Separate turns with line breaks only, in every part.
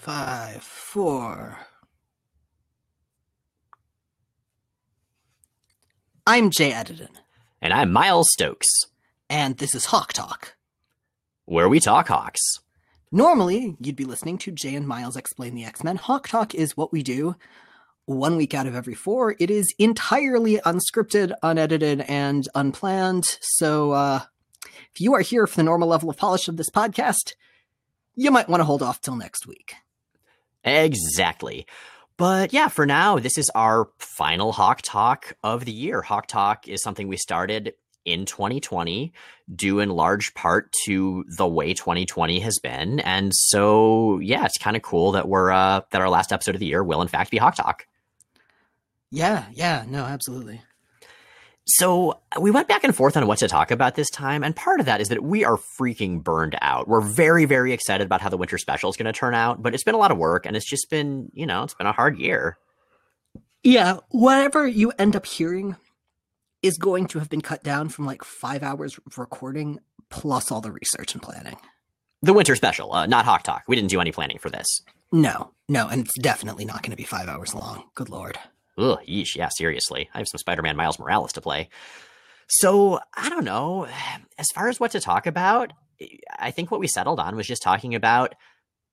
five, four. I'm Jay Edidin,
And I'm Miles Stokes,
and this is Hawk Talk.
where we talk Hawks.
Normally, you'd be listening to Jay and Miles explain the X Men. Hawk Talk is what we do one week out of every four. It is entirely unscripted, unedited, and unplanned. So, uh, if you are here for the normal level of polish of this podcast, you might want to hold off till next week.
Exactly. But yeah, for now, this is our final Hawk Talk of the year. Hawk Talk is something we started in 2020, due in large part to the way 2020 has been. And so, yeah, it's kind of cool that we're uh, that our last episode of the year will in fact be Hawk Talk.
Yeah, yeah, no, absolutely.
So we went back and forth on what to talk about this time, and part of that is that we are freaking burned out. We're very, very excited about how the winter special is going to turn out, but it's been a lot of work, and it's just been, you know, it's been a hard year.
Yeah, whatever you end up hearing is going to have been cut down from like five hours of recording plus all the research and planning.
The winter special, uh, not Hawk Talk. We didn't do any planning for this.
No, no, and it's definitely not going to be five hours long. Good lord.
Ugh, yeesh, yeah, seriously. I have some Spider-Man Miles Morales to play. So I don't know. As far as what to talk about, I think what we settled on was just talking about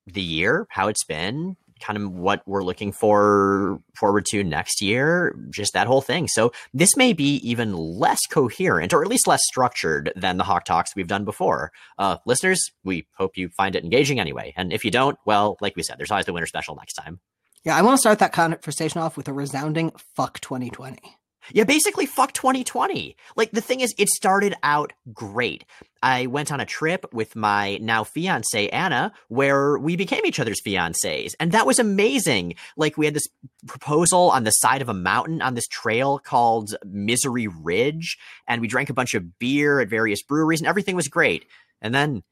the year, how it's been, kind of what we're looking for forward to next year, just that whole thing. So this may be even less coherent, or at least less structured than the Hawk Talks we've done before. Uh, listeners, we hope you find it engaging anyway. And if you don't, well, like we said, there's always the winter special next time.
Yeah, I want to start that conversation off with a resounding fuck 2020.
Yeah, basically, fuck 2020. Like, the thing is, it started out great. I went on a trip with my now fiance, Anna, where we became each other's fiancés. And that was amazing. Like, we had this proposal on the side of a mountain on this trail called Misery Ridge. And we drank a bunch of beer at various breweries, and everything was great. And then,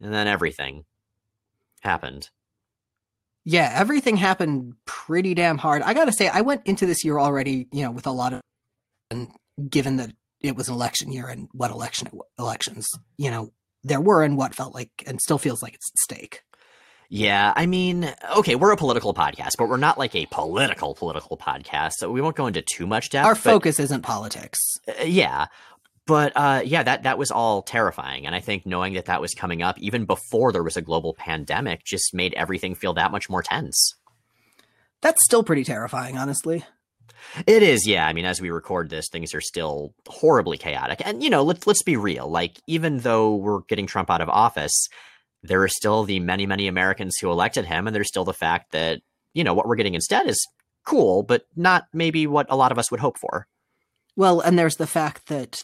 and then everything happened.
Yeah, everything happened pretty damn hard. I got to say, I went into this year already, you know, with a lot of, and given that it was an election year and what election elections, you know, there were and what felt like and still feels like it's at stake.
Yeah, I mean, okay, we're a political podcast, but we're not like a political political podcast, so we won't go into too much depth.
Our
but,
focus isn't politics.
uh, yeah, but uh, yeah, that that was all terrifying, and I think knowing that that was coming up even before there was a global pandemic just made everything feel that much more tense.
That's still pretty terrifying, honestly.
It is, yeah. I mean, as we record this, things are still horribly chaotic, and you know, let's let's be real. Like, even though we're getting Trump out of office, there are still the many many Americans who elected him, and there's still the fact that you know what we're getting instead is cool, but not maybe what a lot of us would hope for.
Well, and there's the fact that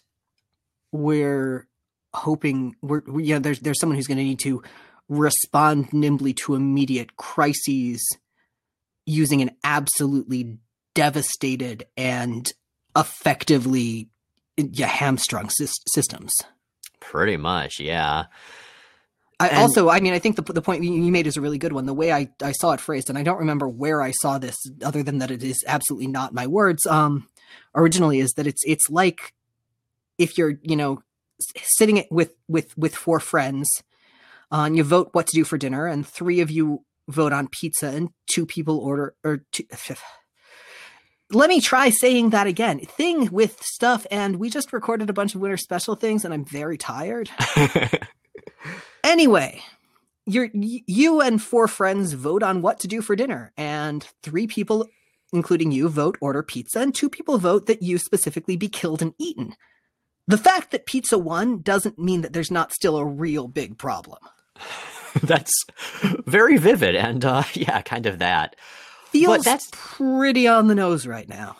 we're hoping we're we, you know there's there's someone who's going to need to respond nimbly to immediate crises using an absolutely devastated and effectively yeah, hamstrung sys- systems.
Pretty much, yeah.
I
And-
also, I mean, I think the the point you made is a really good one. The way I, I saw it phrased, and I don't remember where I saw this, other than that it is absolutely not my words. Um, originally is that it's it's like if you're you know sitting with with with four friends, uh, and you vote what to do for dinner, and three of you vote on pizza, and two people order or two. Let me try saying that again. Thing with stuff, and we just recorded a bunch of winter special things, and I'm very tired. Anyway, you're, you and four friends vote on what to do for dinner, and three people, including you, vote order pizza, and two people vote that you specifically be killed and eaten. The fact that pizza won doesn't mean that there's not still a real big problem.
that's very vivid, and uh, yeah, kind of that.
Feels
that's-
pretty on the nose right now.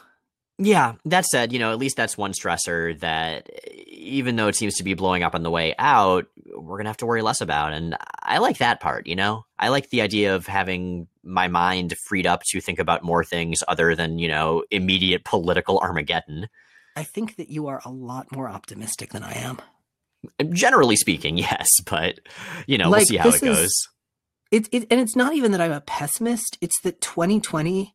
Yeah, that said, you know, at least that's one stressor that even though it seems to be blowing up on the way out, we're going to have to worry less about. And I like that part, you know? I like the idea of having my mind freed up to think about more things other than, you know, immediate political Armageddon.
I think that you are a lot more optimistic than I am.
Generally speaking, yes, but, you know, we'll see how it
is-
goes.
It, it and it's not even that I'm a pessimist. It's that 2020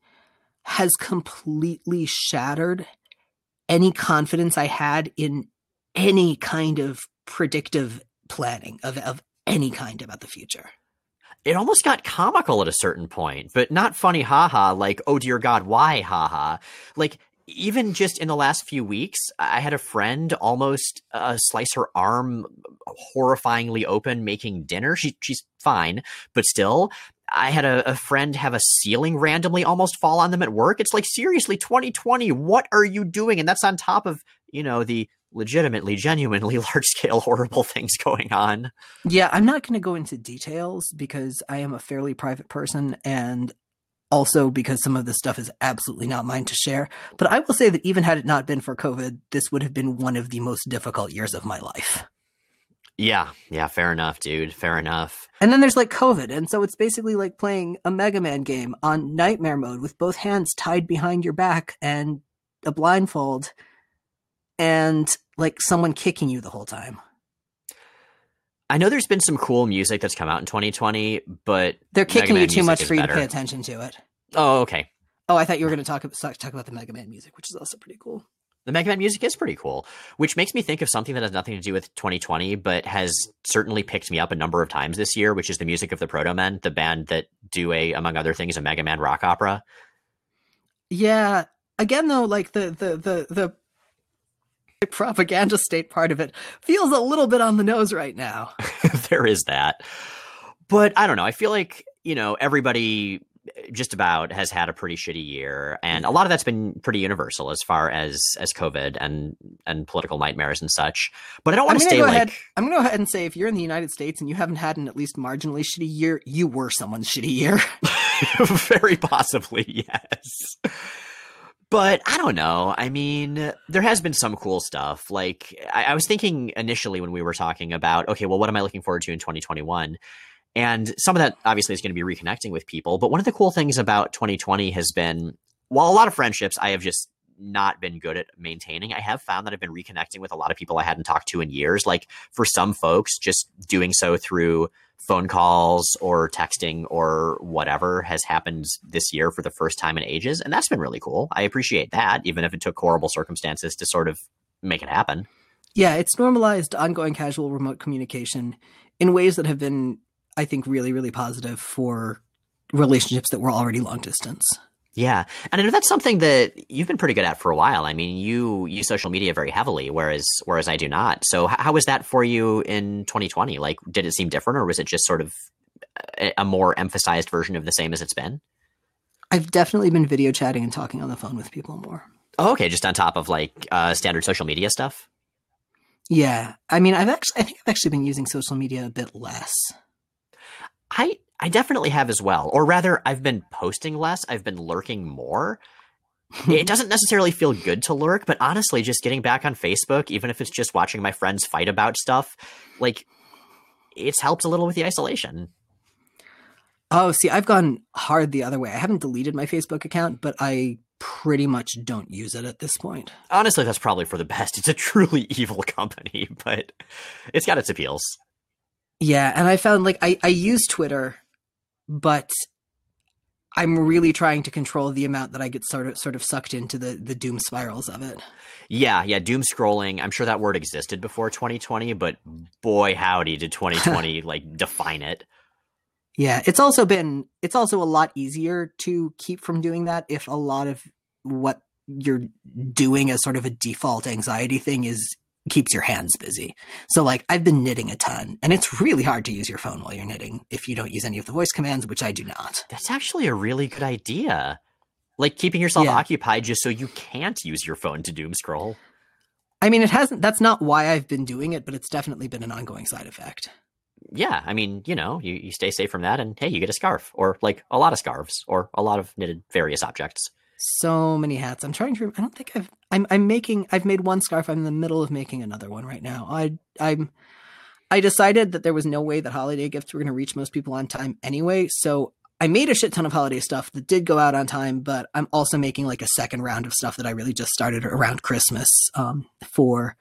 has completely shattered any confidence I had in any kind of predictive planning of, of any kind about the future.
it almost got comical at a certain point, but not funny haha, like, oh dear God, why haha? Like, even just in the last few weeks, I had a friend almost uh, slice her arm horrifyingly open making dinner. She, she's fine, but still, I had a, a, friend have a ceiling randomly almost fall on them at work. It's like, seriously, 2020, what are you doing? And that's on top of, you know, the legitimately, genuinely large scale horrible things going on.
Yeah, I'm not going to go into details because I am a fairly private person and also because some of this stuff is absolutely not mine to share. But I will say that even had it not been for COVID, this would have been one of the most difficult years of my life.
Yeah, yeah, fair enough, dude. Fair enough.
And then there's like COVID, and so it's basically like playing a Mega Man game on nightmare mode with both hands tied behind your back and a blindfold and like someone kicking you the whole time.
I know there's been some cool music that's come out in 2020, but
they're kicking you too much for you better. to pay attention to it.
Oh, okay.
Oh, I thought you were going to talk talk about the Mega Man music, which is also pretty cool.
The Mega Man music is pretty cool, which makes me think of something that has nothing to do with 2020, but has certainly picked me up a number of times this year, which is the music of the Protomen, the band that do a, among other things, a Mega Man rock opera.
Yeah. Again, though, like the the the the propaganda state part of it feels a little bit on the nose right now.
there is that. But I don't know. I feel like, you know, everybody just about has had a pretty shitty year and a lot of that's been pretty universal as far as as covid and and political nightmares and such but i don't want to stay like
ahead, i'm gonna go ahead and say if you're in the united states and you haven't had an at least marginally shitty year you were someone's shitty year
very possibly yes but I don't know. I mean, there has been some cool stuff. Like, I, I, was thinking initially when we were talking about, okay, well, what am I looking forward to in 2021? And some of that obviously is going to be reconnecting with people. But one of the cool things about 2020 has been, while a lot of friendships I have just not been good at maintaining, I have found that I've been reconnecting with a lot of people I hadn't talked to in years. Like, for some folks, just doing so through phone calls or texting or whatever has happened this year for the first time in ages. And that's been really cool. I appreciate that, even if it took horrible circumstances to sort of make it happen.
Yeah, it's normalized ongoing casual remote communication in ways that have been, I think, really, really positive for relationships that were already long distance.
Yeah, and I know that's something that you've been pretty good at for a while. I mean, you use social media very heavily, whereas whereas I do not. So, how was that for you in 2020? Like, did it seem different, or was it just sort of a more emphasized version of the same as it's been?
I've definitely been video chatting and talking on the phone with people more.
Oh, okay, just on top of like uh, standard social media stuff.
Yeah, I mean, I've actually, I think I've actually been using social media a bit less.
I I definitely have as well. Or rather, I've been posting less, I've been lurking more. it doesn't necessarily feel good to lurk, but honestly, just getting back on Facebook, even if it's just watching my friends fight about stuff, like it's helped a little with the isolation.
Oh, see, I've gone hard the other way. I haven't deleted my Facebook account, but I pretty much don't use it at this point.
Honestly, that's probably for the best. It's a truly evil company, but it's got its appeals.
Yeah, and I found like I, I use Twitter but I'm really trying to control the amount that I get sort of sort of sucked into the the doom spirals of it.
Yeah, yeah, doom scrolling. I'm sure that word existed before 2020, but boy howdy did 2020 like define it.
Yeah, it's also been it's also a lot easier to keep from doing that if a lot of what you're doing as sort of a default anxiety thing is keeps your hands busy. So like I've been knitting a ton and it's really hard to use your phone while you're knitting if you don't use any of the voice commands, which I do not.
That's actually a really good idea. Like keeping yourself yeah. occupied just so you can't use your phone to doom scroll.
I mean, it hasn't, that's not why I've been doing it, but it's definitely been an ongoing side effect.
Yeah. I mean, you know, you, you stay safe from that and hey, you get a scarf or like a lot of scarves or a lot of knitted various objects
so many hats. I'm trying to. I don't think I've. I'm. I'm making. I've made one scarf. I'm in the middle of making another one right now. I. I'm. I decided that there was no way that holiday gifts were going to reach most people on time anyway. So I made a shit ton of holiday stuff that did go out on time, but I'm also making like a second round of stuff that I really just started around Christmas um, for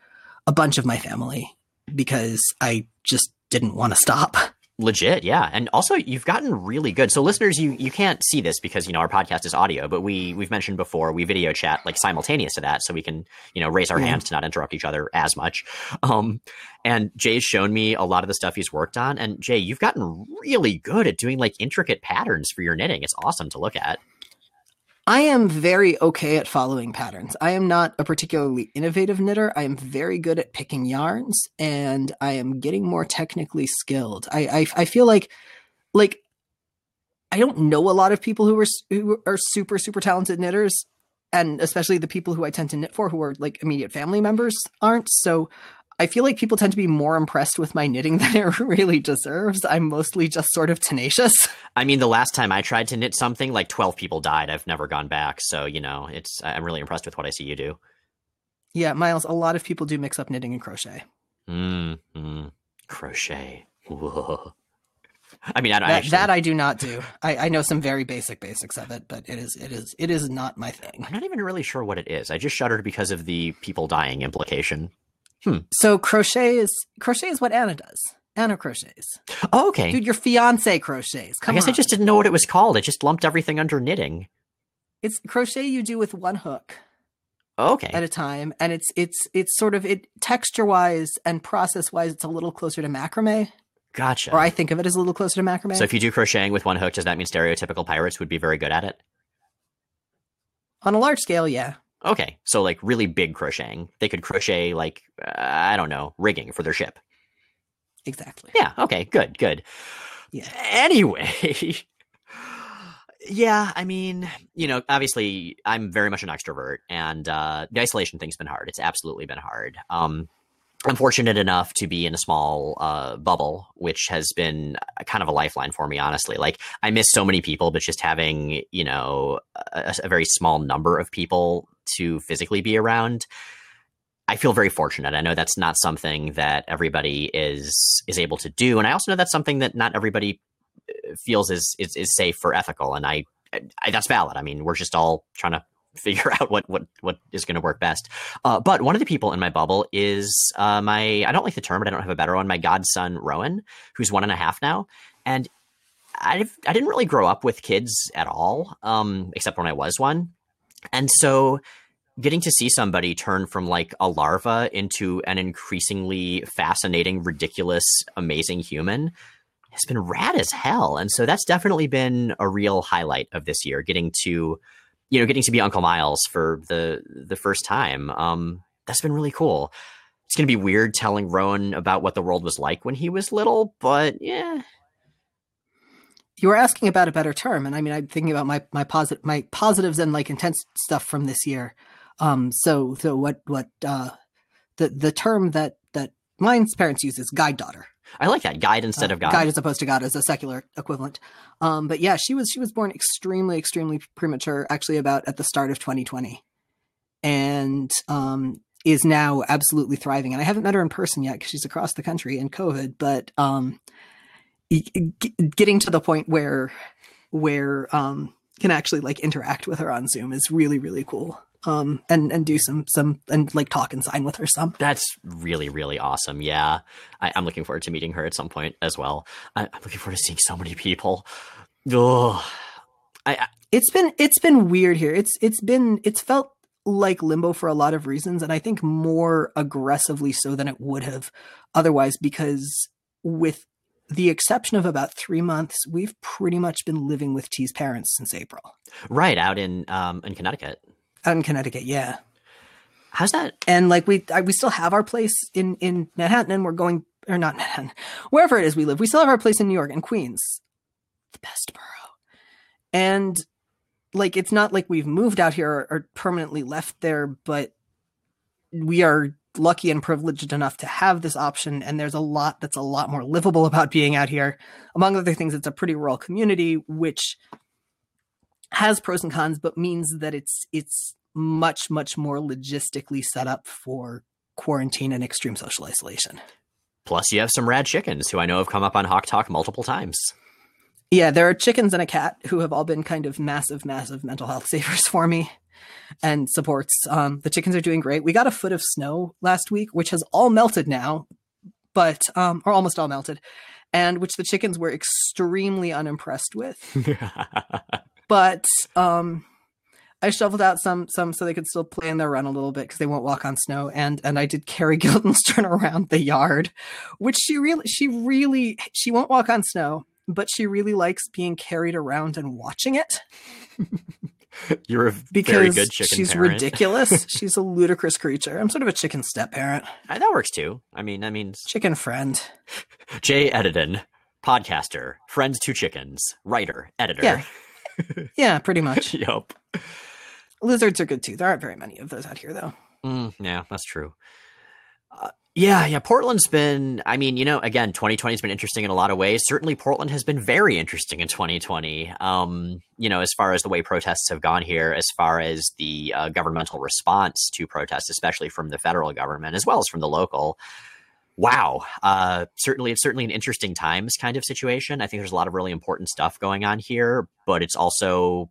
a bunch of my family because I just didn't want to stop.
Legit, yeah. And also you've gotten really good. So listeners, you you can't see this because you know our podcast is audio, but we we've mentioned before we video chat like simultaneous to that so we can, you know, raise our
Yeah.
hands to not interrupt each other as much. Um and Jay's shown me a lot of the stuff he's worked on and Jay, you've gotten really good at doing like intricate patterns for your knitting. It's awesome to look at.
I am very okay at following patterns. I am not a particularly innovative knitter. I am very good at picking yarns, and I am getting more technically skilled. I I, I feel like like I don't know a lot of people who are who are super super talented knitters, and especially the people who I tend to knit for, who are like immediate family members, aren't. So I feel like people tend to be more impressed with my knitting than it really deserves. I'm mostly just sort of tenacious.
I mean, the last time I tried to knit something, like 12 people died. I've never gone back. So, you know, it's I'm really impressed with what I see you do.
Yeah, Miles. A lot of people do mix up knitting and crochet.
Mm, mm, crochet. Whoa. I mean, I don't
that,
actually.
that I do not do. I, I know some very basic basics of it, but it is it is it is not my thing.
I'm not even really sure what it is. I just shuddered because of the people dying implication. Hmm.
So crochet is crochet is what Anna does. Anna crochets.
Oh, okay.
Dude, your fiance crochets.
I
Come
guess
on.
I just didn't know what it was called. I just lumped everything under knitting.
it's crochet you do with one hook
Oh, okay.
at a time, and it's it's it's sort of it texture wise and process wise, it's a little closer to macrame,
Gotcha.
or I think of it as a little closer to macrame.
so if you do crocheting with one hook, does that mean stereotypical pirates would be very good at it?
On a large scale, yeah.
Okay. So like really big crocheting. They could crochet like uh, I don't know, rigging for their ship.
Exactly.
Yeah. Okay. Good. Good.
Yeah.
Anyway. yeah. I mean, you know, obviously, I'm very much an extrovert, and uh, the isolation thing's been hard. It's absolutely been hard. Um, I'm fortunate enough to be in a small uh, bubble, which has been kind of a lifeline for me, honestly. Like, I miss so many people, but just having, you know, a, a very small number of people to physically be around I feel very fortunate. I know that's not something that everybody is is able to do, and I also know that's something that not everybody uh, feels is is, is safe or ethical. And I, I that's valid. I mean, we're just all trying to figure out what what what is going to work best. Uh, but one of the people in my bubble is uh, my I don't like the term, but I don't have a better one. My godson Rowan, who's one and a half now, and I I didn't really grow up with kids at all, um, except when I was one, and so getting to see somebody turn from like a larva into an increasingly fascinating, ridiculous, amazing human has been rad as hell. And so that's definitely been a real highlight of this year, getting to, you know, getting to be Uncle Miles for the the first time. Um, that's been really cool. It's gonna be weird telling Rowan about what the world was like when he was little, but yeah.
You were asking about a better term, and I mean, I'm thinking about my my positive my positives and like intense stuff from this year. Um, so so what what uh, the the term that that mine's parents use is guide daughter.
I like that. Guide instead
Uh,
of God.
guide as opposed to God as a secular equivalent. Um, but yeah, she was she was born extremely extremely premature, actually about at the start of 2020, and um, is now absolutely thriving. And I haven't met her in person yet because she's across the country in COVID. But um, getting to the point where where um, can actually like interact with her on Zoom is really really cool. Um, and and do some some and like talk and sign with her some.
That's really, really awesome. Yeah. I, I'm looking forward to meeting her at some point as well. I, I'm looking forward to seeing so many people. Ugh. I, I,
it's been it's been weird here. It's it's been it's felt like limbo for a lot of reasons, and I think more aggressively so than it would have otherwise, because with the exception of about three months, we've pretty much been living with T's parents since April.
right out in um in Connecticut.
Out in Connecticut, yeah.
How's that?
And like we I, we still have our place in in Manhattan, and we're going or not Manhattan, wherever it is we live. We still have our place in New York and Queens, the best borough. And like it's not like we've moved out here or, or permanently left there, but we are lucky and privileged enough to have this option. And there's a lot that's a lot more livable about being out here. Among other things, it's a pretty rural community, which has pros and cons, but means that it's it's much much more logistically set up for quarantine and extreme social isolation.
Plus, you have some rad chickens who I know have come up on Hawk Talk multiple times.
Yeah, there are chickens and a cat who have all been kind of massive, massive mental health savers for me and supports. Um, the chickens are doing great. We got a foot of snow last week, which has all melted now, but um, or almost all melted. and which the chickens were extremely unimpressed with. but um, I shoveled out some some so they could still play in their run a little bit because they won't walk on snow. And and I did carry turn around the yard, which she really she really she won't walk on snow, but she really likes being carried around and watching it.
You're a
because
very good chicken
she's
parent.
ridiculous. she's a ludicrous creature. I'm sort of a chicken step parent,
Uh, that works too. I mean, that means
chicken friend.
Jay Edidin, podcaster, friends to chickens, writer, editor.
Yeah. Yeah, pretty much.
yep.
Lizards are good too. There aren't very many of those out here, though.
Mm, yeah, that's true. Uh, yeah, yeah. Portland's been, I mean, you know, again, 2020 has been interesting in a lot of ways. Certainly, Portland has been very interesting in 2020. Um, you know, as far as the way protests have gone here, as far as the uh, governmental response to protests, especially from the federal government as well as from the local. Wow. Uh, certainly, it's certainly an interesting times kind of situation. I think there's a lot of really important stuff going on here, but it's also,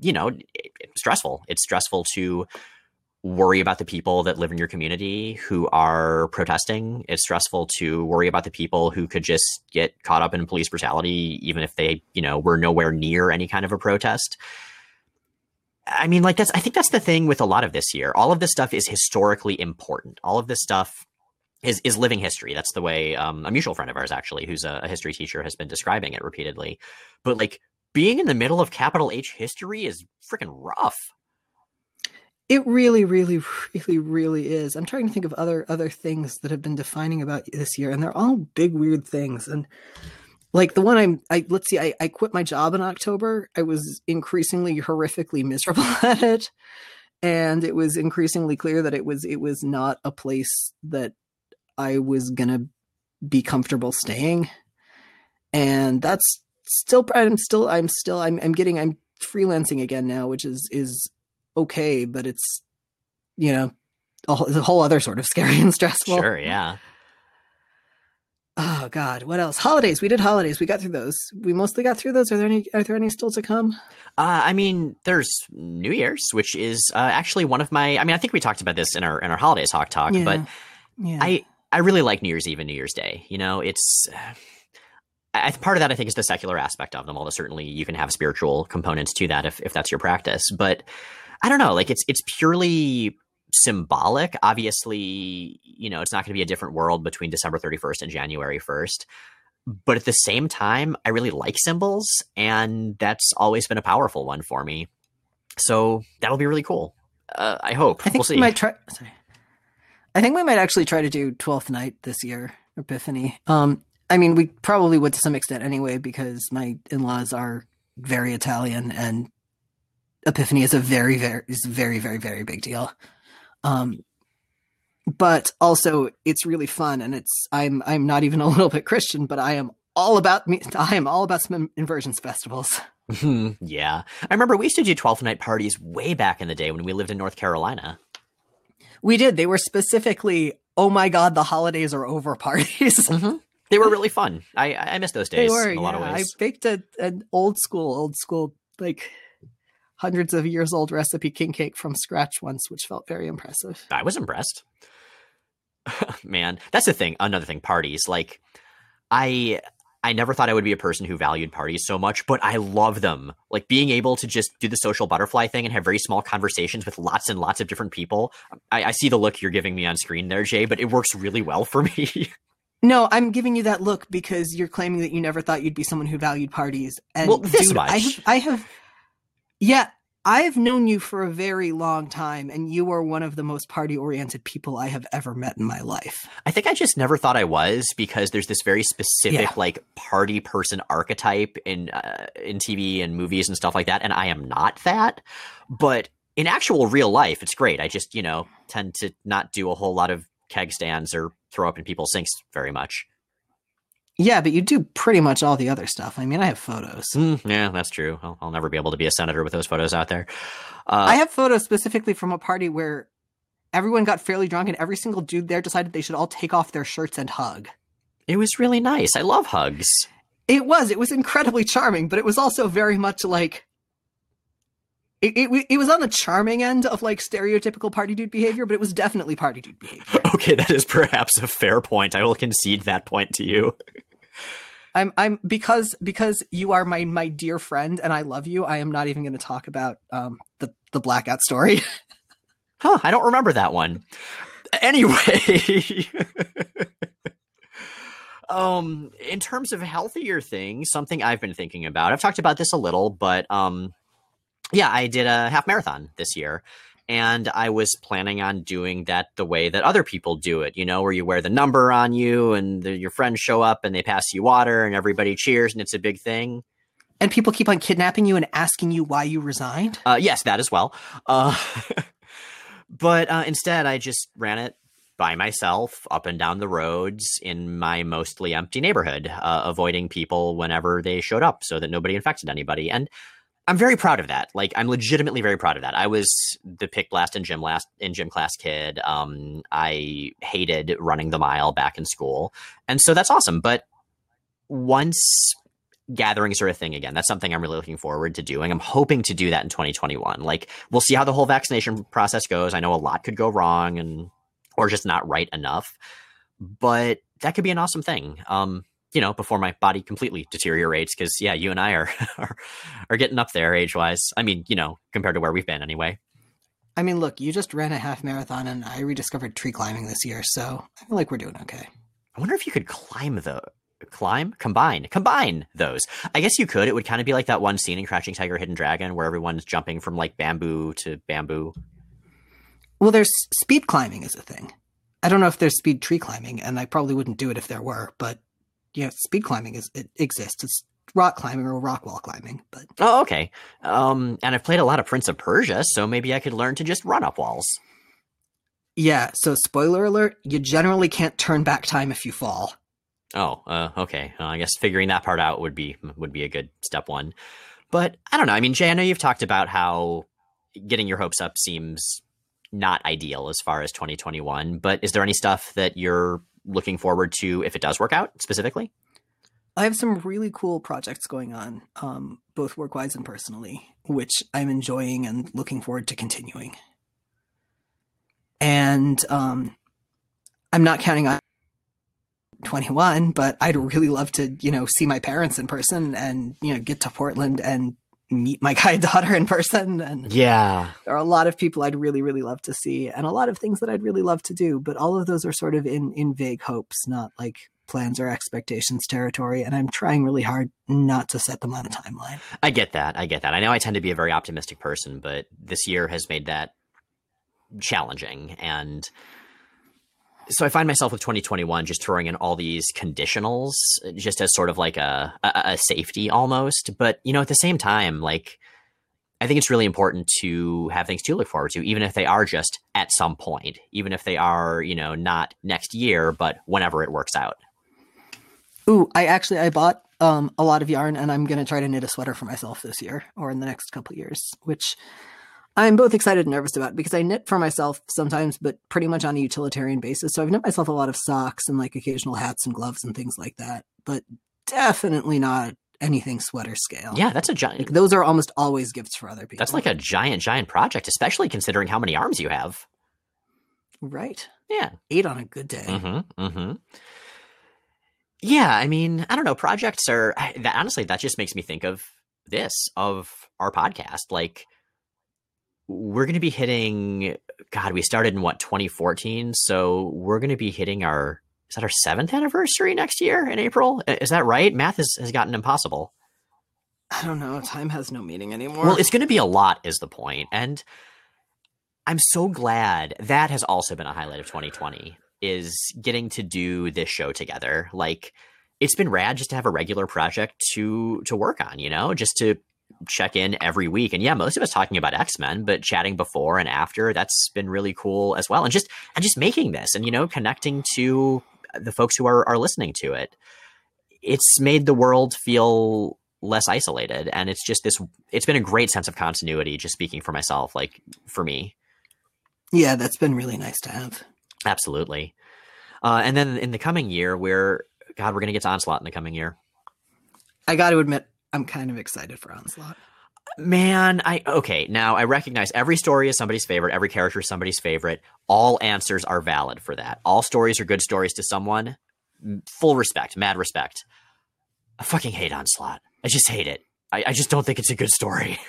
you know, it- it's stressful. It's stressful to worry about the people that live in your community who are protesting. It's stressful to worry about the people who could just get caught up in police brutality, even if they, you know, were nowhere near any kind of a protest. I mean, like that's, I think that's the thing with a lot of this year. All of this stuff is historically important. All of this stuff is, is living history. That's the way um, a mutual friend of ours, actually, who's a, a history teacher, has been describing it repeatedly. But like being in the middle of capital H history is freaking rough.
It really, really, really, really is. I'm trying to think of other other things that have been defining about this year, and they're all big, weird things. And like the one I'm, I let's see, I, I quit my job in October. I was increasingly horrifically miserable at it, and it was increasingly clear that it was it was not a place that I was gonna be comfortable staying. And that's still, I'm still, I'm still, I'm, I'm getting, I'm freelancing again now, which is is okay, but it's you know a whole, it's a whole other sort of scary and stressful.
Sure, yeah.
Oh God, what else? Holidays. We did holidays. We got through those. We mostly got through those. Are there any? Are there any still to come?
Uh, I mean, there's New Year's, which is uh, actually one of my. I mean, I think we talked about this in our in our holidays hawk talk, but
yeah.
I I really like New Year's Eve and New Year's Day. You know, it's I, part of that. I think is the secular aspect of them. Although certainly you can have spiritual components to that if if that's your practice. But I don't know. Like it's it's purely symbolic. Obviously, you know, it's not going to be a different world between December 31st and January 1st. But at the same time, I really like symbols, and that's always been a powerful one for me. So that'll be really cool. Uh, I hope.
I think
we'll see.
we might try. Sorry. I think we might actually try to do Twelfth Night this year, Epiphany. Um, I mean, we probably would to some extent anyway, because my in-laws are very Italian, and Epiphany is a very, very, is very, very, very big deal. Um, but also it's really fun, and it's I'm I'm not even a little bit Christian, but I am all about me. I am all about some inversions festivals.
yeah. I remember we used to do 12th night parties way back in the day when we lived in North Carolina.
We did. They were specifically, oh my god, the holidays are over parties.
Mm-hmm. They were really fun. I I miss those days
they were.
in a lot
yeah.
of ways.
I baked a, an old school, old school, like hundreds of years old recipe king cake from scratch once, which felt very impressive.
I was impressed. Man, that's the thing. Another thing, parties. Like, I I never thought I would be a person who valued parties so much, but I love them. Like being able to just do the social butterfly thing and have very small conversations with lots and lots of different people. I, I see the look you're giving me on screen there, Jay, but it works really well for me.
No, I'm giving you that look because you're claiming that you never thought you'd be someone who valued parties. And
Well, this
dude, I
much.
have, I have, yeah, I've known you for a very long time, and you are one of the most party-oriented people I have ever met in my life.
I think I just never thought I was because there's this very specific
Yeah.
like party person archetype in uh, in TV and movies and stuff like that, and I am not that. But in actual real life, it's great. I just you know tend to not do a whole lot of keg stands or throw up in people's sinks very much.
Yeah, but you do pretty much all the other stuff. I mean, I have photos.
Mm, yeah, that's true. I'll, I'll never be able to be a senator with those photos out there. Uh,
I have photos specifically from a party where everyone got fairly drunk, and every single dude there decided they should all take off their shirts and hug.
it was really nice. I love hugs.
It was. It was incredibly charming, but it was also very much like. It, it, it was on the charming end of like stereotypical party dude behavior, but it was definitely party dude behavior.
Okay, that is perhaps a fair point. I will concede that point to you.
I'm I'm because because you are my my dear friend and I love you. I am not even going to talk about um the the blackout story.
huh? I don't remember that one. Anyway. um in terms of healthier things something i've been thinking about i've talked about this a little but um yeah i did a half marathon this year and I was planning on doing that the way that other people do it, you know, where you wear the number on you and the, your friends show up and they pass you water and everybody cheers and it's a big thing.
And people keep on kidnapping you and asking you why you resigned?
Uh, yes, that as well. Uh, but uh, instead, I just ran it by myself up and down the roads in my mostly empty neighborhood, uh, avoiding people whenever they showed up so that nobody infected anybody. And I'm very proud of that. Like I'm legitimately very proud of that. I was the pick blast in gym last in gym class kid. Um, I hated running the mile back in school, and so that's awesome. But once gatherings are a thing again, that's something I'm really looking forward to doing. I'm hoping to do that in 2021. Like we'll see how the whole vaccination process goes. I know a lot could go wrong and or just not right enough, but that could be an awesome thing. Um, you know, before my body completely deteriorates. Because yeah, you and I are, are are getting up there age wise. I mean, you know, compared to where we've been anyway.
I mean, look, you just ran a half marathon, and I rediscovered tree climbing this year, so I feel like we're doing okay.
I wonder if you could climb the climb combine combine those. I guess you could. It would kind of be like that one scene in Crouching Tiger, Hidden Dragon where everyone's jumping from like bamboo to bamboo.
Well, there's speed climbing is a thing. I don't know if there's speed tree climbing, and I probably wouldn't do it if there were, but know, speed climbing is it exists. It's rock climbing or rock wall climbing. But
oh, okay. Um, and I've played a lot of Prince of Persia, so maybe I could learn to just run up walls.
Yeah. So spoiler alert: you generally can't turn back time if you fall.
Oh, uh, okay. Uh, I guess figuring that part out would be would be a good step one. But I don't know. I mean, Jay, I know you've talked about how getting your hopes up seems not ideal as far as 2021. But is there any stuff that you're looking forward to if it does work out specifically?
I have some really cool projects going on, um, both work wise and personally, which I'm enjoying and looking forward to continuing. And um, I'm not counting on 21, but I'd really love to, you know, see my parents in person and, you know, get to Portland and meet my guide daughter in person and
yeah.
there are a lot of people i'd really really love to see and a lot of things that i'd really love to do but all of those are sort of in in vague hopes not like plans or expectations territory and i'm trying really hard not to set them on a timeline.
I get that. I get that. I know i tend to be a very optimistic person but this year has made that challenging and so I find myself with 2021 just throwing in all these conditionals just as sort of like a, a, a safety almost. But you know, at the same time, like I think it's really important to have things to look forward to, even if they are just at some point, even if they are, you know, not next year, but whenever it works out.
Ooh, I actually I bought um, a lot of yarn, and I'm gonna try to knit a sweater for myself this year or in the next couple years, which I'm both excited and nervous about because I knit for myself sometimes, but pretty much on a utilitarian basis. So I've knit myself a lot of socks and like occasional hats and gloves and things like that, but definitely not anything sweater scale.
Yeah, that's a giant.
Like, those are almost always gifts for other people.
That's like a giant, giant project, especially considering how many arms you have.
Right.
Yeah.
Eight on a good day.
Mm-hmm. Mm-hmm. Yeah, I mean, I don't know. Projects are that honestly, that just makes me think of this of our podcast. Like we're going to be hitting god we started in what 2014 so we're going to be hitting our is that our seventh anniversary next year in april? Is that right? Math has, has gotten impossible.
I don't know. Time has no meaning anymore.
Well it's going to be a lot is the point and i'm so glad that has also been a highlight of 2020 is getting to do this show together. Like it's been rad just to have a regular project to to work on you know just to check in every week. And yeah, most of us talking about X Men, but chatting before and after that's been really cool as well. And just and just making this and you know connecting to the folks who are are listening to it. It's made the world feel less isolated, and it's just this. It's been a great sense of continuity. Just speaking for myself, like for me.
Yeah, that's been really nice to have.
Absolutely. Uh, and then in the coming year, we're God, we're going to get to Onslaught in the coming year.
I got to admit, I'm kind of excited for Onslaught.
Man, I okay. Now I recognize every story is somebody's favorite, every character is somebody's favorite. All answers are valid for that. All stories are good stories to someone. Full respect, mad respect. I fucking hate Onslaught. I just hate it. I, I just don't think it's a good story.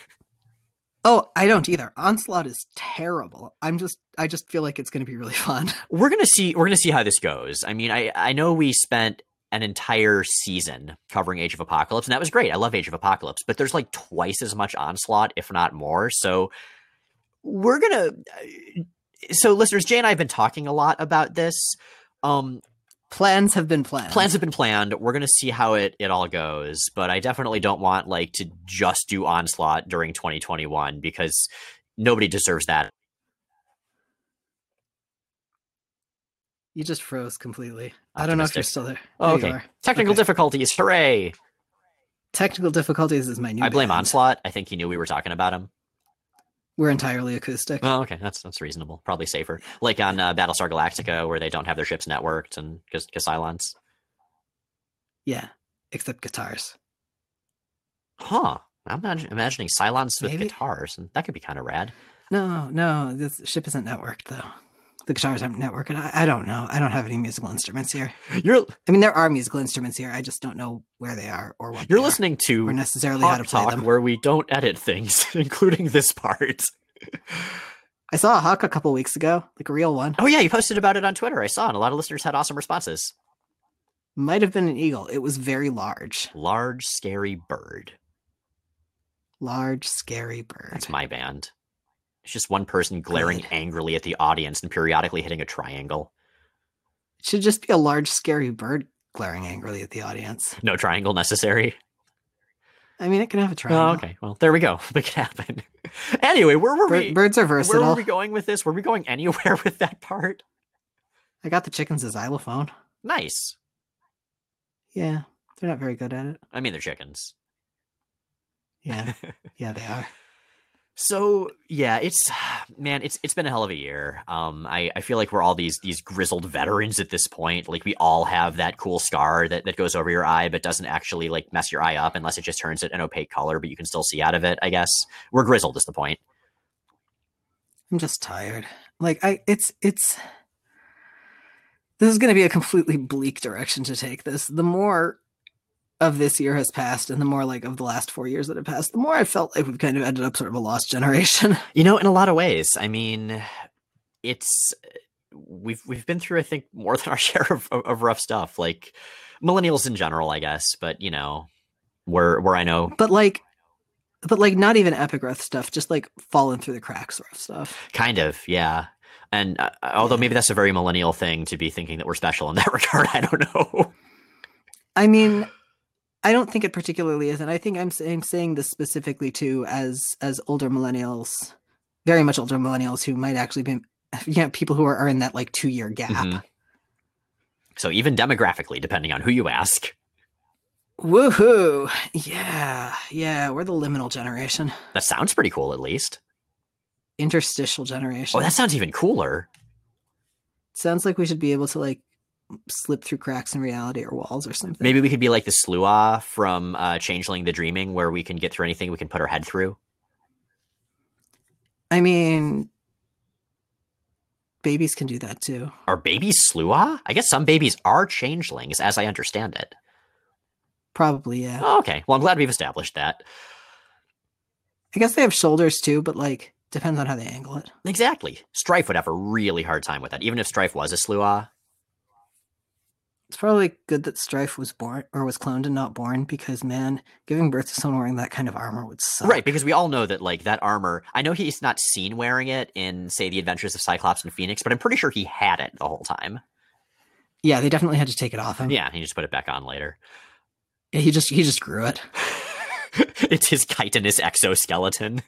Oh, I don't either. Onslaught is terrible. I'm just I just feel like it's going to be really fun.
We're gonna see. We're gonna see how this goes. I mean, I I know we spent an entire season covering Age of Apocalypse, and that was great. I love Age of Apocalypse, but there's like twice as much Onslaught, if not more. So we're gonna. So listeners, Jay and I have been talking a lot about this. Um,
plans have been planned.
Plans have been planned. We're gonna see how it it all goes, but I definitely don't want like to just do onslaught during 2021 because nobody deserves that.
You just froze completely. I don't know if you're still there.
Oh,
there
okay. Technical
okay.
difficulties. Hooray!
Technical difficulties is my new.
I blame
band.
onslaught. I think he knew we were talking about him.
We're entirely acoustic.
Oh, okay, that's that's reasonable. Probably safer. Like on uh, Battlestar Galactica, where they don't have their ships networked and because Cylons.
Yeah, except guitars.
Huh. I'm imagine, imagining Cylons with
Maybe.
guitars, and that could be kind of rad.
No, no, this ship isn't networked though. The guitars aren't networked. and I, I don't know. I don't have any musical instruments here.
You're
I mean, there are musical instruments here. I just don't know where they are or what.
you're
they are,
listening to
or necessarily how to play
Talk,
them.
where we don't edit things, including this part.
I saw a hawk a couple weeks ago, like a real one.
Oh yeah, you posted about it on Twitter. I saw, and a lot of listeners had awesome responses.
Might have been an eagle. It was very large,
Large, scary bird.
large, scary bird.
That's my band. It's just one person glaring angrily at the audience and periodically hitting a triangle.
It should just be a large, scary bird glaring angrily at the audience.
No triangle necessary.
I mean, it can have a oh, triangle.
Oh, okay. Well, there we go. It happen. anyway, where were
Bir-
we?
birds are versatile.
Where were we going with this? Were we going anywhere with that part?
I got the chickens a xylophone.
Nice.
Yeah, they're not very good at it.
I mean, they're chickens.
Yeah, yeah, they are.
So yeah, it's man, it's it's been a hell of a year. Um, I, I feel like we're all these these grizzled veterans at this point. Like we all have that cool scar that, that goes over your eye, but doesn't actually like mess your eye up unless it just turns it an opaque color, but you can still see out of it. I guess we're grizzled is the point.
I'm just tired. Like I, it's it's. This is going to be a completely bleak direction to take this. The more of this year has passed, and the more like of the last four years that have passed, the more I felt like we've kind of ended up sort of a lost generation.
You know, in a lot of ways. I mean, it's we've we've been through I think more than our share of, of, rough stuff. Like millennials in general, I guess. But you know, where where I know
but like, but like not even epigraph stuff, just like falling through the cracks sort of stuff.
Kind of, yeah. And uh, although maybe that's a very millennial thing to be thinking that we're special in that regard, I don't know.
I mean, I don't think it particularly is, and I think I'm saying saying this specifically too as as older millennials, very much older millennials who might actually be, yeah, people who are, are in that like two year gap.
Mhm. So even demographically, depending on who you ask,
Woohoo! Yeah, yeah, we're the liminal generation,
that sounds pretty cool. At least.
interstitial generation.
Oh, that sounds even cooler.
sounds like we should be able to like slip through cracks in reality or walls or something.
Maybe we could be like the Sluagh from uh, Changeling the Dreaming, where we can get through anything we can put our head through.
I mean, babies can do that too.
Are babies Sluagh? I guess some babies are changelings, as I understand it.
Probably, yeah.
Oh, okay. Well, I'm glad we've established that.
I guess they have shoulders too, but like depends on how they angle it.
Exactly. Strife would have a really hard time with that, even if Strife was a Sluagh.
It's probably good that Strife was born or was cloned and not born because man, giving birth to someone wearing that kind of armor would suck.
Right, because we all know that like that armor. I know he's not seen wearing it in, say, the Adventures of Cyclops and Phoenix, but I'm pretty sure he had it the whole time.
Yeah, they definitely had to take it off him.
Yeah, he just put it back on later.
Yeah, he just he just grew it.
it's his chitinous exoskeleton.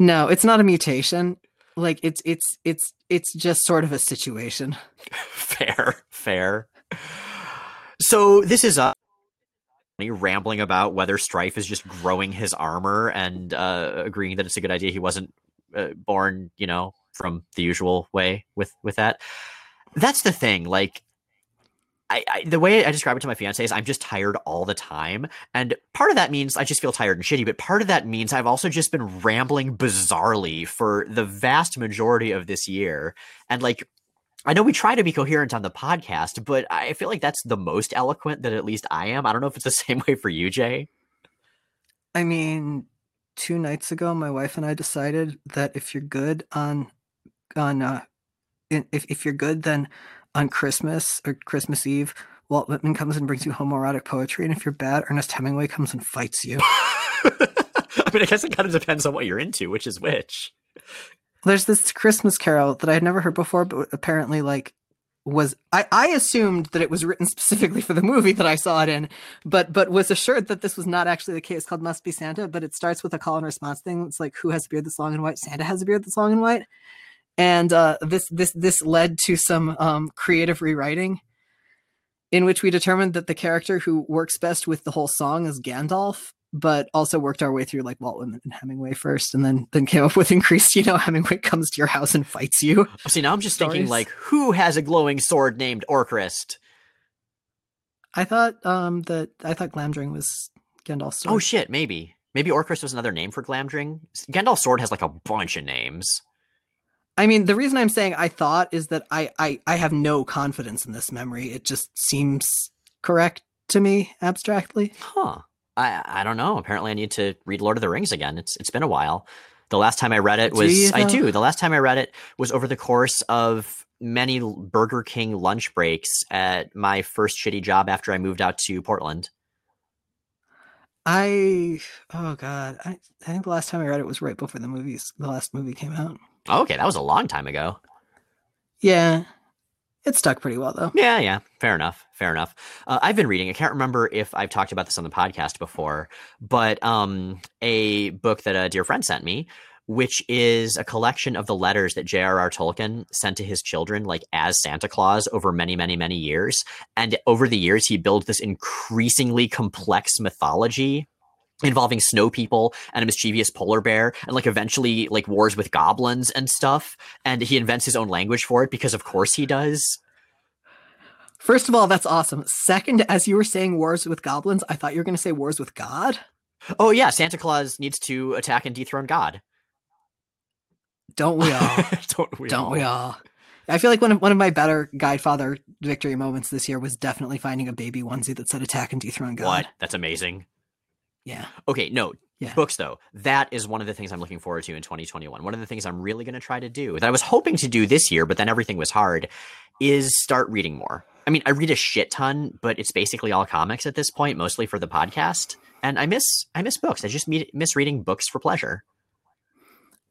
No, it's not a mutation. Like it's it's it's it's just sort of a situation.
fair, fair. So this is uh rambling about whether Strife is just growing his armor and uh, agreeing that it's a good idea he wasn't uh, born, you know, from the usual way with with that. That's the thing. Like, I, I the way I describe it to my fiance is I'm just tired all the time, and part of that means I just feel tired and shitty. But part of that means I've also just been rambling bizarrely for the vast majority of this year, and like I know we try to be coherent on the podcast, but I feel like that's the most eloquent that at least I am. I don't know if it's the same way for you, Jay.
I mean, two nights ago, my wife and I decided that if you're good on on uh, if if you're good, then on Christmas or Christmas Eve, Walt Whitman comes and brings you homoerotic poetry, and if you're bad, Ernest Hemingway comes and fights you.
I mean, I guess it kind of depends on what you're into, which is which.
There's this Christmas carol that I had never heard before, but apparently, like, was I, I assumed that it was written specifically for the movie that I saw it in, but but was assured that this was not actually the case. Called "Must Be Santa," but it starts with a call and response thing. It's like, "Who has a beard that's long and white?" Santa has a beard that's long and white, and uh, this this this led to some um, creative rewriting, in which we determined that the character who works best with the whole song is Gandalf, but also worked our way through like Walt Whitman and Hemingway first, and then then came up with increased. You know, Hemingway comes to your house and fights you.
See, now I'm just Stories. thinking like, who has a glowing sword named Orcrist?
I thought um that I thought Glamdring was Gandalf's sword.
Oh shit, maybe maybe Orcrist was another name for Glamdring. Gandalf's sword has like a bunch of names.
I mean, the reason I'm saying I thought is that I I I have no confidence in this memory. It just seems correct to me abstractly.
Huh. I I don't know. Apparently, I need to read Lord of the Rings again. It's it's been a while. The last time I read it was do I do. The last time I read it was over the course of many Burger King lunch breaks at my first shitty job after I moved out to Portland.
I oh god, I, I think the last time I read it was right before the movies the last movie came out.
okay, that was a long time ago.
Yeah, it stuck pretty well though.
Yeah, yeah, fair enough, fair enough. Uh, I've been reading. I can't remember if I've talked about this on the podcast before, but um, a book that a dear friend sent me, which is a collection of the letters that J.R.R. Tolkien sent to his children, like as Santa Claus, over many, many, many years. And over the years, he built this increasingly complex mythology involving snow people and a mischievous polar bear and like eventually like wars with goblins and stuff and he invents his own language for it because of course he does
first of all that's awesome second as you were saying wars with goblins i thought you were going to say wars with god
oh yeah santa claus needs to attack and dethrone god
don't we all
don't we
don't
all?
we all I feel like one of one of my better Guidefather victory moments this year was definitely finding a baby onesie that said "Attack and Dethrone God." What?
That's amazing.
Yeah.
Okay, no. Yeah. Books though. That is one of the things I'm looking forward to in 2021. One of the things I'm really going to try to do that I was hoping to do this year, but then everything was hard is start reading more. I mean, I read a shit ton, but it's basically all comics at this point, mostly for the podcast. And I miss I miss books. I just miss reading books for pleasure.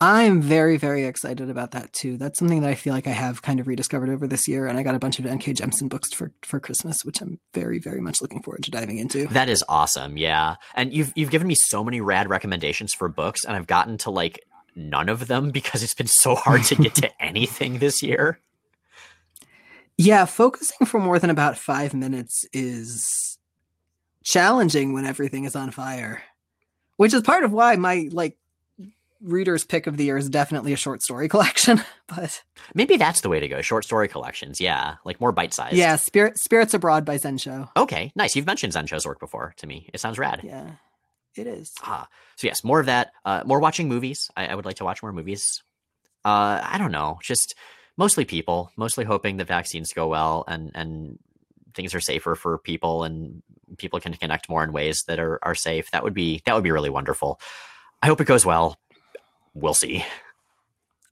I'm very, very excited about that too. That's something that I feel like I have kind of rediscovered over this year, and I got a bunch of N.K. Jemisin books for for Christmas, which I'm very, very much looking forward to diving into.
That is awesome, yeah. And you've you've given me so many rad recommendations for books, and I've gotten to like none of them because it's been so hard to get to anything this year.
Yeah, focusing for more than about five minutes is challenging when everything is on fire, which is part of why my like reader's pick of the year is definitely a short story collection, but
maybe that's the way to go. Short story collections, yeah, like more bite sized.
Yeah, Spirit Spirits Abroad by Zen Cho.
Okay, nice. You've mentioned Zen Cho's work before to me. It sounds rad.
Yeah, it is.
Ah, so yes, more of that. Uh, more watching movies. I, I would like to watch more movies. Uh, I don't know, just mostly people, mostly hoping that vaccines go well and and things are safer for people and people can connect more in ways that are are safe. That would be that would be really wonderful. I hope it goes well we'll see.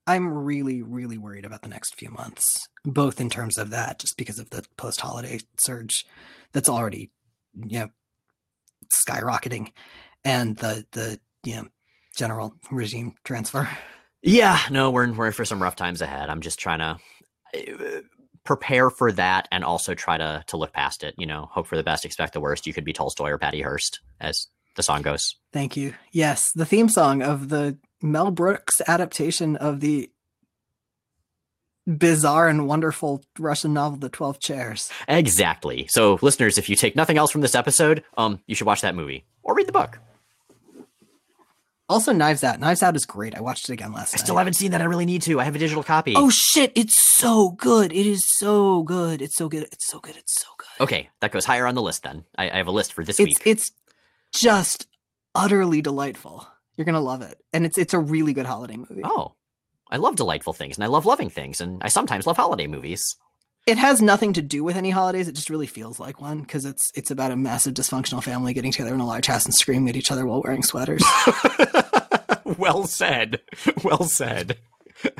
I'm really, really worried about the next few months, both in terms of that, just because of the post holiday surge that's already, you know, skyrocketing, and the the you know general regime transfer.
Yeah, no, we're in, we're in for some rough times ahead. I'm just trying to uh, prepare for that and also try to to look past it. You know, hope for the best, expect the worst. You could be Tolstoy or Patty Hearst, as the song goes.
Thank you. Yes, the theme song of the Mel Brooks adaptation of the bizarre and wonderful Russian novel The 12 Chairs.
Exactly. So listeners, if you take nothing else from this episode, um you should watch that movie or read the book.
Also Knives Out. Knives Out is great. I watched it again last
I
night.
still haven't seen that. I really need to. I have a digital copy.
Oh shit, it's so good. It is so good. It's so good. It's so good. It's so good.
Okay, that goes higher on the list then. I, I have a list for this
it's,
week.
It's just utterly delightful. You're gonna love it, and it's it's a really good holiday movie.
Oh, I love delightful things and I love loving things and I sometimes love holiday movies.
It has nothing to do with any holidays. It just really feels like one because it's it's about a massive dysfunctional family getting together in a large house and screaming at each other while wearing sweaters.
well said. Well said.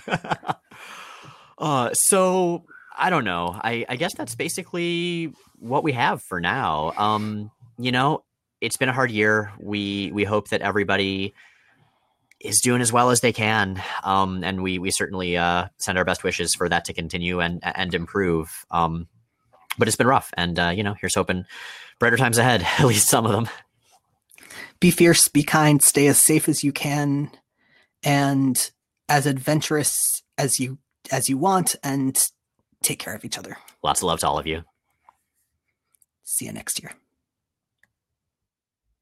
uh, so I don't know. I, I guess that's basically what we have for now. Um, you know, it's been a hard year. We we hope that everybody is doing as well as they can, um, and we we certainly uh, send our best wishes for that to continue and and improve. Um, but it's been rough, and uh, you know, here's hoping brighter times ahead. At least some of them.
Be fierce, be kind, stay as safe as you can, and as adventurous as you as you want, and take care of each other.
Lots of love to all of you.
See you next year.